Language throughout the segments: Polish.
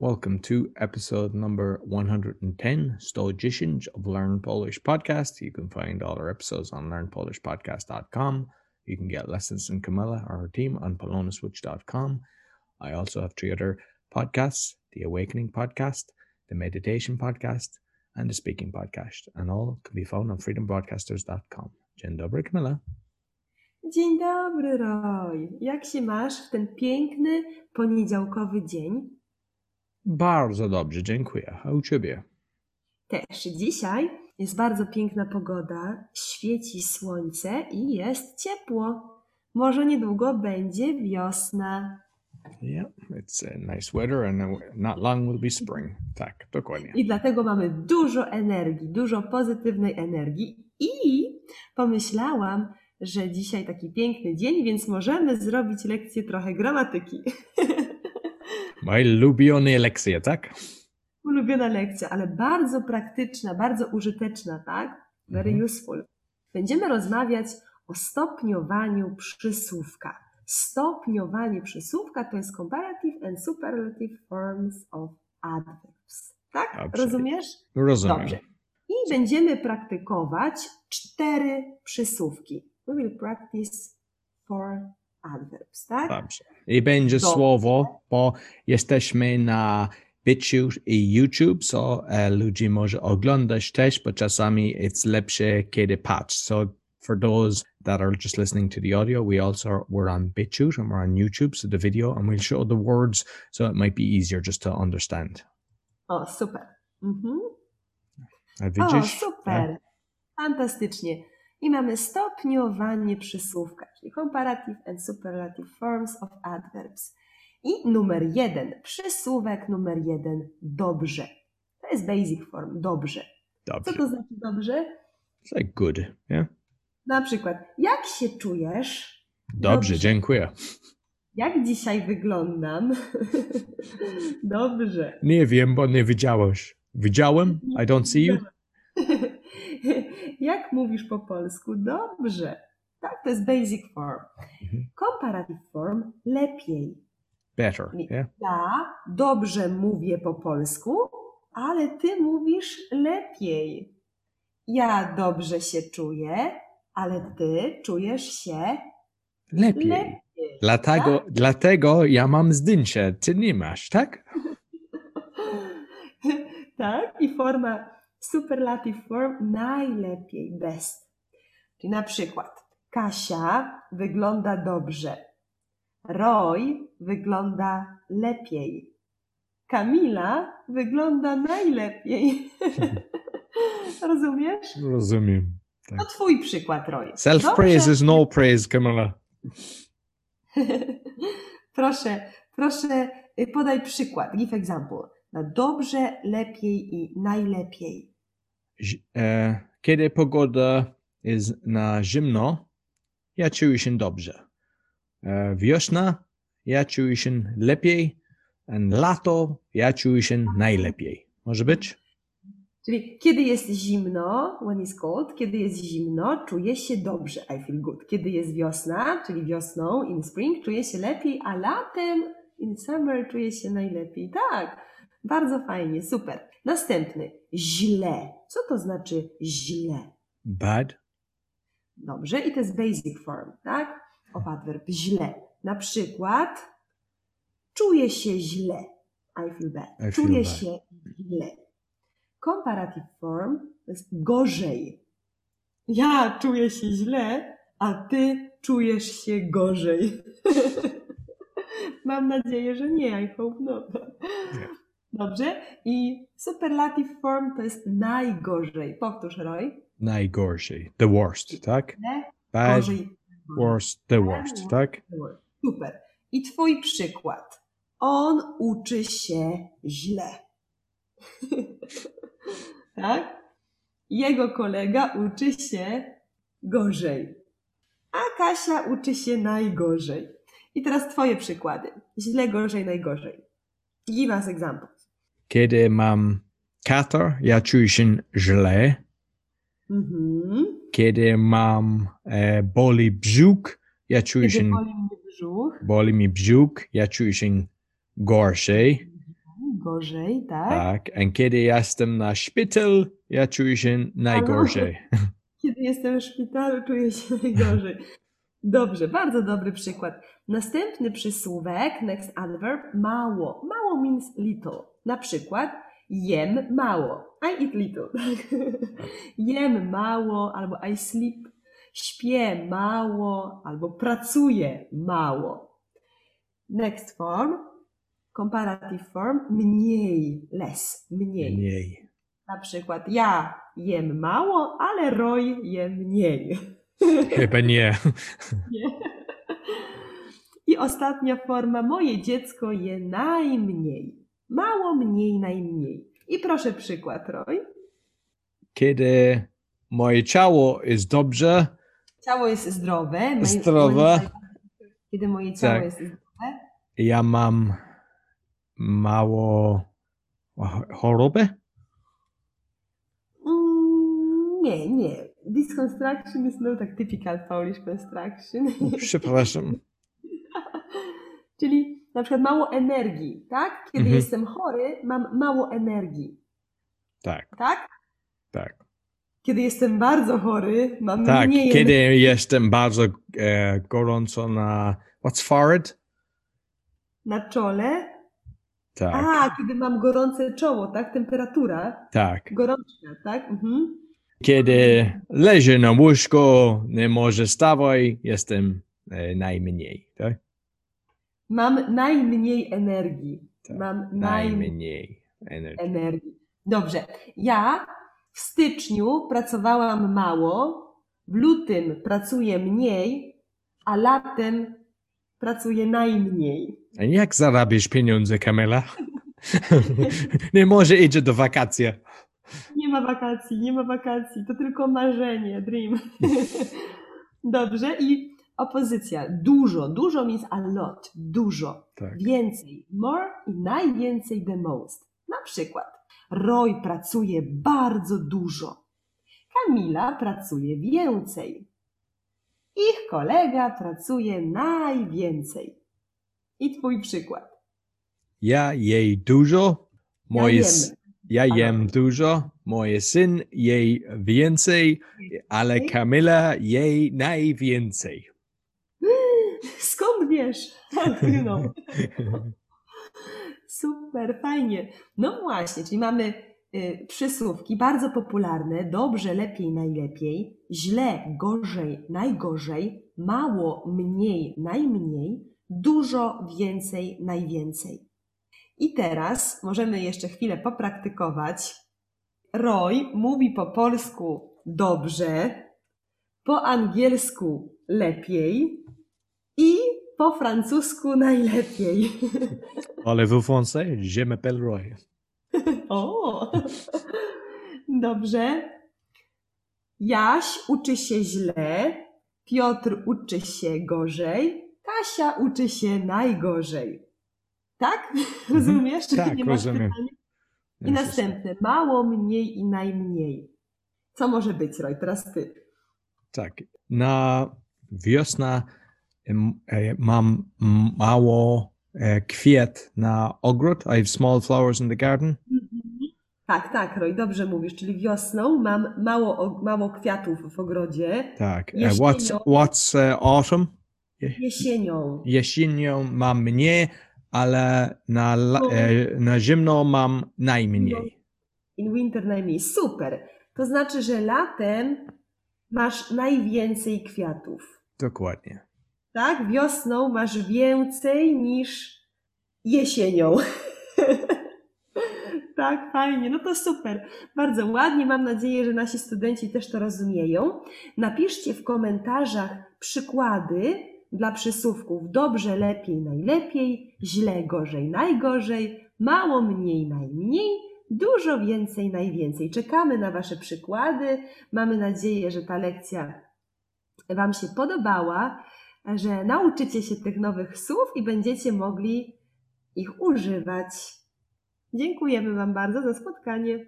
Welcome to episode number 110, 110 of Learn Polish Podcast. You can find all our episodes on learnpolishpodcast.com. You can get lessons from Camilla or her team on polonaswitch.com. I also have three other podcasts the Awakening Podcast, the Meditation Podcast, and the Speaking Podcast. And all can be found on freedombroadcasters.com. Dzień dobry, Camilla. Dzień dobry, Roy. Jak się masz w ten piękny poniedziałkowy dzień? Bardzo dobrze, dziękuję. A u ciebie? Też dzisiaj jest bardzo piękna pogoda, świeci słońce i jest ciepło. Może niedługo będzie wiosna. Yeah, it's a nice weather and not long will be spring. Tak, dokładnie. I dlatego mamy dużo energii, dużo pozytywnej energii i pomyślałam, że dzisiaj taki piękny dzień, więc możemy zrobić lekcję trochę gramatyki. Moje ulubione lekcje, tak? Ulubiona lekcja, ale bardzo praktyczna, bardzo użyteczna, tak? Very Mhm. useful. Będziemy rozmawiać o stopniowaniu przysłówka. Stopniowanie przysłówka to jest comparative and superlative forms of adverbs. Tak? Dobrze. Rozumiesz? Rozumiem. Dobrze. I będziemy praktykować cztery przysłówki. We will practice four adverbs, tak? Dobrze. I będzie Dobrze. słowo, bo jesteśmy na BitChute i YouTube, so e, ludzie może oglądać też, bo czasami it's lepsze kiedy patrz. So for those that are just listening to the audio, we also are, we're on BitChute and we're on YouTube, so the video, and we'll show the words, so it might be easier just to understand. O, super. Mhm. A O, widzisz? super. Fantastycznie. I mamy stopniowanie przysłówka, czyli comparative and superlative forms of adverbs. I numer jeden, przysłówek numer jeden, dobrze. To jest basic form, dobrze. Co Dobrze. to znaczy dobrze? It's like good, yeah? Na przykład, jak się czujesz? Dobrze, Dobrze. dziękuję. Jak dzisiaj wyglądam? dobrze. Nie wiem, bo nie widziałeś. Widziałem? I don't see you. Jak mówisz po polsku? Dobrze. Tak, to jest basic form. Mhm. Comparative form lepiej. Better, yeah? Ja dobrze mówię po polsku, ale ty mówisz lepiej. Ja dobrze się czuję, ale ty czujesz się Lepiej. lepiej. Dlatego, dlatego ja mam zdjęcie, ty nie masz, tak? tak? I forma superlative form najlepiej, best. Czyli na przykład Kasia wygląda dobrze. Roy wygląda lepiej. Kamila wygląda najlepiej. Rozumiesz? Rozumiem. To twój przykład, Roy. Self-praise is no praise, Kamila. proszę, proszę, y, podaj przykład. Give example. Na dobrze, lepiej i najlepiej. E, kiedy pogoda jest na zimno, ja czuję się dobrze. E, wiosna, ja czuję się lepiej. Lato, ja czuję się najlepiej. Może być? Czyli kiedy jest zimno, when it's cold, kiedy jest zimno, czuję się dobrze, I feel good. Kiedy jest wiosna, czyli wiosną, in spring, czuję się lepiej, a latem, in summer, czuję się najlepiej. Tak, bardzo fajnie, super. Następny, źle. Co to znaczy źle? Bad. Dobrze, i to jest basic form, tak? Of adverb, źle. Na przykład, czuję się źle. I feel bad. I feel czuję bad. się źle. Comparative form to jest gorzej. Ja czuję się źle, a ty czujesz się gorzej. Mam nadzieję, że nie. I hope not. Nie. Dobrze. I superlative form to jest najgorzej. Powtórz, Roy. Najgorszy. The worst, tak? Bad, Gorzej. worst, the worst, tak? Super. I twój przykład. On uczy się źle. tak? Jego kolega uczy się gorzej. A Kasia uczy się najgorzej. I teraz twoje przykłady. Źle, gorzej, najgorzej. Give us examples. Kiedy mam katar, ja czuję się źle. Mhm. Kiedy mam e, boli brzuch, ja czuję Kiedy się, boli mnie brzuch. boli mi brzuch, ja czuję się gorszej. gorzej, tak? Tak. A kiedy jestem na szpital, ja czuję się najgorzej. Kiedy jestem w szpitalu, czuję się najgorzej. Dobrze, bardzo dobry przykład. Następny przysłówek, next adverb, mało. Mało means little. Na przykład jem mało. I eat little. jem mało albo I sleep. Śpię mało albo pracuję mało. Next form, comparative form, mniej, less, mniej. Mniej. Na przykład ja jem mało, ale Roy je mniej. Chyba nie. I ostatnia forma, moje dziecko je najmniej. Mało, mniej, najmniej. I proszę przykład, Roy. Kiedy moje ciało jest dobrze, Ciało jest zdrowe. Zdrowe. Kiedy moje ciało Tak. jest zdrowe. ja mam mało ch- choroby. Mm, nie, nie. This construction is not a typical Polish construction. Przepraszam. Czyli na przykład mało energii, tak? Kiedy Mhm. jestem chory, mam mało energii, Tak, tak? tak. Kiedy jestem bardzo chory, mam Tak, mniej kiedy energii. jestem bardzo e, gorąco na... What's forehead? Na czole. Tak, A, kiedy mam gorące czoło, tak? Temperatura tak. gorączka, tak? Mhm. Kiedy leżę na łóżku, nie może stawać, jestem e, najmniej, tak? Mam najmniej energii. Tak, Mam najmniej energii. energii. Dobrze. Ja w styczniu pracowałam mało, w lutym pracuję mniej, a latem pracuję najmniej. A jak zarabiasz pieniądze, Kamila? nie może idzie do wakacji. Nie ma wakacji, nie ma wakacji, to tylko marzenie, dream. Dobrze, i opozycja. Dużo, dużo means a lot, dużo. Tak. Więcej, more i najwięcej the most. Na przykład, Roy pracuje bardzo dużo. Kamila pracuje więcej. Ich kolega pracuje najwięcej. I twój przykład. Ja jej dużo, mój ja jem. ja Ale- jem dużo, mój syn jej więcej, ale Kamila jej najwięcej. Skąd wiesz? You know? Super, fajnie. No właśnie, czyli mamy y, przysłówki bardzo popularne: dobrze, lepiej, najlepiej, źle, gorzej, najgorzej, mało, mniej, najmniej, dużo, więcej, najwięcej. I teraz możemy jeszcze chwilę popraktykować. Roy mówi po polsku dobrze, po angielsku lepiej po francusku najlepiej. Ale vous français, je m'appelle Roy. O, dobrze. Jaś uczy się źle, Piotr uczy się gorzej, Kasia uczy się najgorzej. Tak? Rozumiesz? Tak, Nie masz rozumiem. pytania? I następne. Mało, mniej i najmniej. Co może być, Roy? Teraz ty. Tak. Na wiosna e, mam mało e, kwiat na ogród. I have small flowers in the garden. Tak, tak, Roy, dobrze mówisz. Czyli wiosną mam mało, mało kwiatów w ogrodzie. Tak. E, Jesienią. what's what's e, autumn? Jesienią. Jesienią mam mniej, ale na, No. e, na zimno mam najmniej. In winter najmniej. Super. To znaczy, że latem masz najwięcej kwiatów. Dokładnie. Tak? Wiosną masz więcej niż jesienią. tak, fajnie. No to super. Bardzo ładnie. Mam nadzieję, że nasi studenci też to rozumieją. Napiszcie w komentarzach przykłady dla przysłówków dobrze, lepiej, najlepiej, źle, gorzej, najgorzej, mało, mniej, najmniej, dużo więcej, najwięcej. Czekamy na Wasze przykłady. Mamy nadzieję, że ta lekcja Wam się podobała, że nauczycie się tych nowych słów i będziecie mogli ich używać. Dziękujemy Wam bardzo za spotkanie.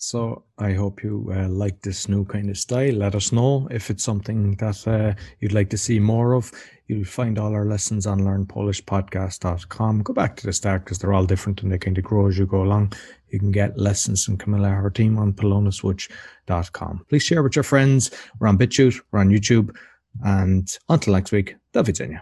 So I hope you uh, like this new kind of style. Let us know if it's something that uh, you'd like to see more of. You'll find all our lessons on learnpolishpodcast.com. Go back to the start because they're all different and they kind of grow as you go along. You can get lessons from Camilla, her team on polonaswitch.com. Please share with your friends. We're on BitChute, we're on YouTube. And until next week, do widzenia.